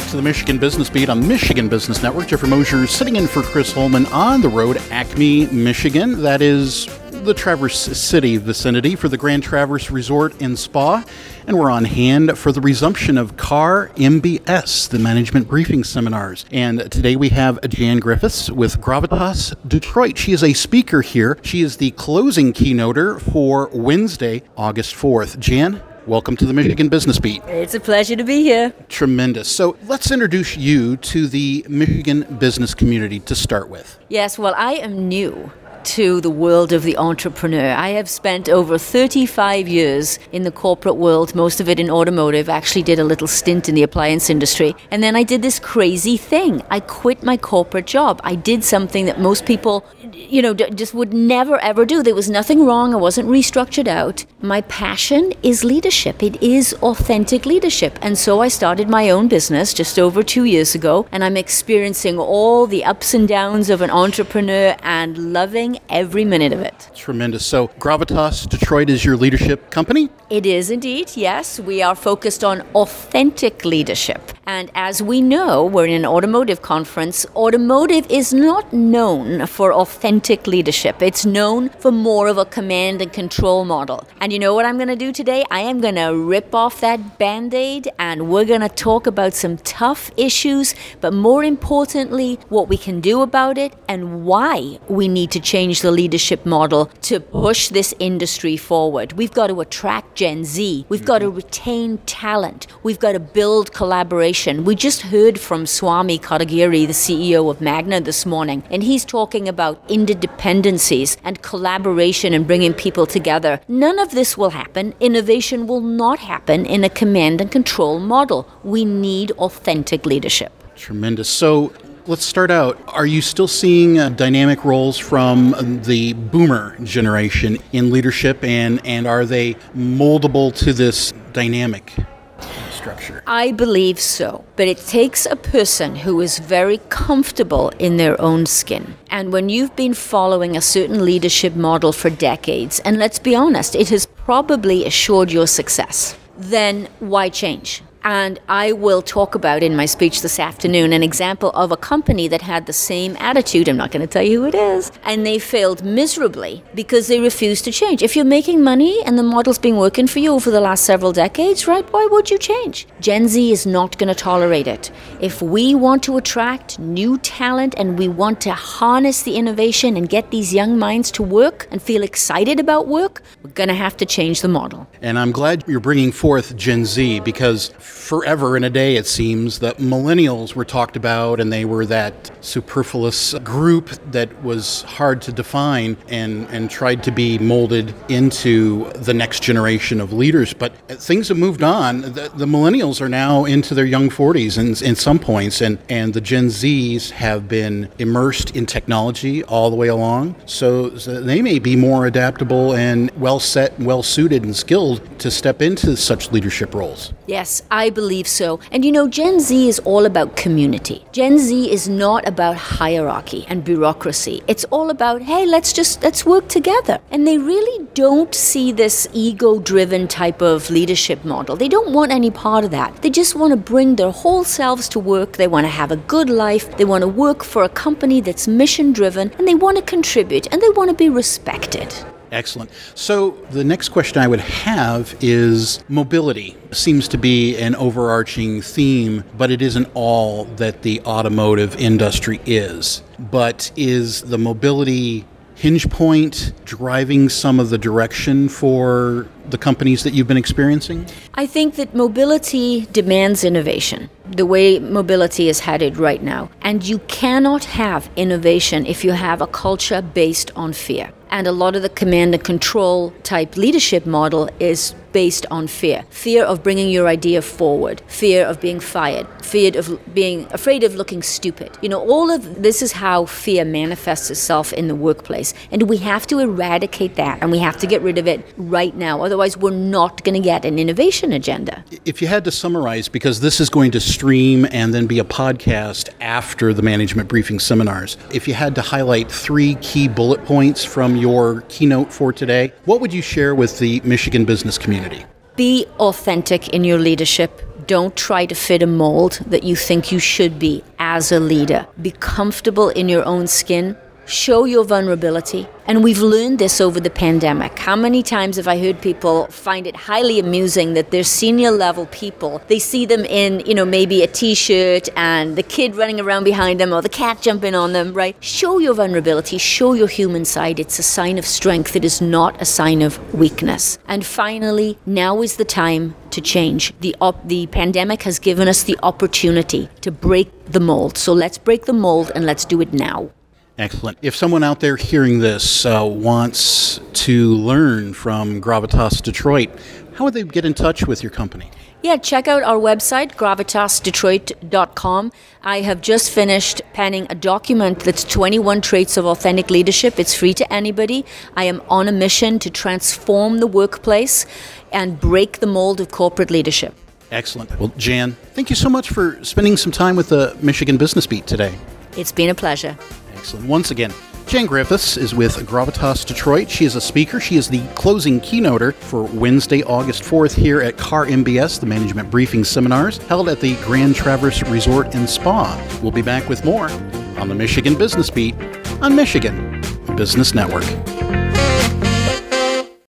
back to the Michigan Business Beat on Michigan Business Network. Jeffrey Mosier sitting in for Chris Holman on the road, Acme, Michigan. That is the Traverse City vicinity for the Grand Traverse Resort and Spa. And we're on hand for the resumption of CAR MBS, the management briefing seminars. And today we have Jan Griffiths with Gravitas Detroit. She is a speaker here. She is the closing keynoter for Wednesday, August 4th. Jan, Welcome to the Michigan Business Beat. It's a pleasure to be here. Tremendous. So let's introduce you to the Michigan business community to start with. Yes, well, I am new to the world of the entrepreneur. I have spent over 35 years in the corporate world, most of it in automotive. I Actually, did a little stint in the appliance industry. And then I did this crazy thing. I quit my corporate job. I did something that most people, you know, just would never ever do. There was nothing wrong. I wasn't restructured out. My passion is leadership, it is authentic leadership. And so I started my own business just over two years ago. And I'm experiencing all the ups and downs of an entrepreneur and loving every minute of it. Tremendous. So, Gravitas Detroit is your leadership company? It is indeed, yes. We are focused on authentic leadership. And as we know, we're in an automotive conference. Automotive is not known for authentic leadership, it's known for more of a command and control model. And you know what I'm going to do today? I am going to rip off that band aid and we're going to talk about some tough issues, but more importantly, what we can do about it and why we need to change change the leadership model to push this industry forward. We've got to attract Gen Z. We've got to retain talent. We've got to build collaboration. We just heard from Swami Kotagiri, the CEO of Magna, this morning, and he's talking about interdependencies and collaboration and bringing people together. None of this will happen. Innovation will not happen in a command and control model. We need authentic leadership. Tremendous. So, Let's start out. Are you still seeing uh, dynamic roles from the boomer generation in leadership, and, and are they moldable to this dynamic structure? I believe so. But it takes a person who is very comfortable in their own skin. And when you've been following a certain leadership model for decades, and let's be honest, it has probably assured your success, then why change? And I will talk about in my speech this afternoon an example of a company that had the same attitude. I'm not going to tell you who it is. And they failed miserably because they refused to change. If you're making money and the model's been working for you over the last several decades, right, why would you change? Gen Z is not going to tolerate it. If we want to attract new talent and we want to harness the innovation and get these young minds to work and feel excited about work, we're going to have to change the model. And I'm glad you're bringing forth Gen Z because forever and a day, it seems, that millennials were talked about and they were that superfluous group that was hard to define and, and tried to be molded into the next generation of leaders. But things have moved on. The, the millennials are now into their young 40s in, in some points, and, and the Gen Zs have been immersed in technology all the way along. So, so they may be more adaptable and well set, well suited, and skilled to step into such leadership roles. Yes, I I believe so. And you know, Gen Z is all about community. Gen Z is not about hierarchy and bureaucracy. It's all about, hey, let's just let's work together. And they really don't see this ego-driven type of leadership model. They don't want any part of that. They just want to bring their whole selves to work. They want to have a good life. They want to work for a company that's mission driven and they want to contribute and they want to be respected. Excellent. So, the next question I would have is mobility seems to be an overarching theme, but it isn't all that the automotive industry is. But is the mobility hinge point driving some of the direction for the companies that you've been experiencing? I think that mobility demands innovation, the way mobility is headed right now. And you cannot have innovation if you have a culture based on fear. And a lot of the command and control type leadership model is based on fear fear of bringing your idea forward, fear of being fired, fear of being afraid of looking stupid. You know, all of this is how fear manifests itself in the workplace. And we have to eradicate that and we have to get rid of it right now. Otherwise, we're not going to get an innovation agenda. If you had to summarize, because this is going to stream and then be a podcast after the management briefing seminars, if you had to highlight three key bullet points from your keynote for today, what would you share with the Michigan business community? Be authentic in your leadership. Don't try to fit a mold that you think you should be as a leader. Be comfortable in your own skin show your vulnerability. And we've learned this over the pandemic. How many times have I heard people find it highly amusing that they're senior level people? They see them in, you know, maybe a t shirt and the kid running around behind them or the cat jumping on them, right? Show your vulnerability, show your human side. It's a sign of strength, it is not a sign of weakness. And finally, now is the time to change. The, op- the pandemic has given us the opportunity to break the mold. So let's break the mold and let's do it now. Excellent. If someone out there hearing this uh, wants to learn from Gravitas Detroit, how would they get in touch with your company? Yeah, check out our website, gravitasdetroit.com. I have just finished penning a document that's 21 traits of authentic leadership. It's free to anybody. I am on a mission to transform the workplace and break the mold of corporate leadership. Excellent. Well, Jan, thank you so much for spending some time with the Michigan Business Beat today. It's been a pleasure. Excellent. Once again, Jan Griffiths is with Gravitas Detroit. She is a speaker. She is the closing keynoter for Wednesday, August 4th here at CAR MBS, the Management Briefing Seminars, held at the Grand Traverse Resort and Spa. We'll be back with more on the Michigan Business Beat on Michigan Business Network.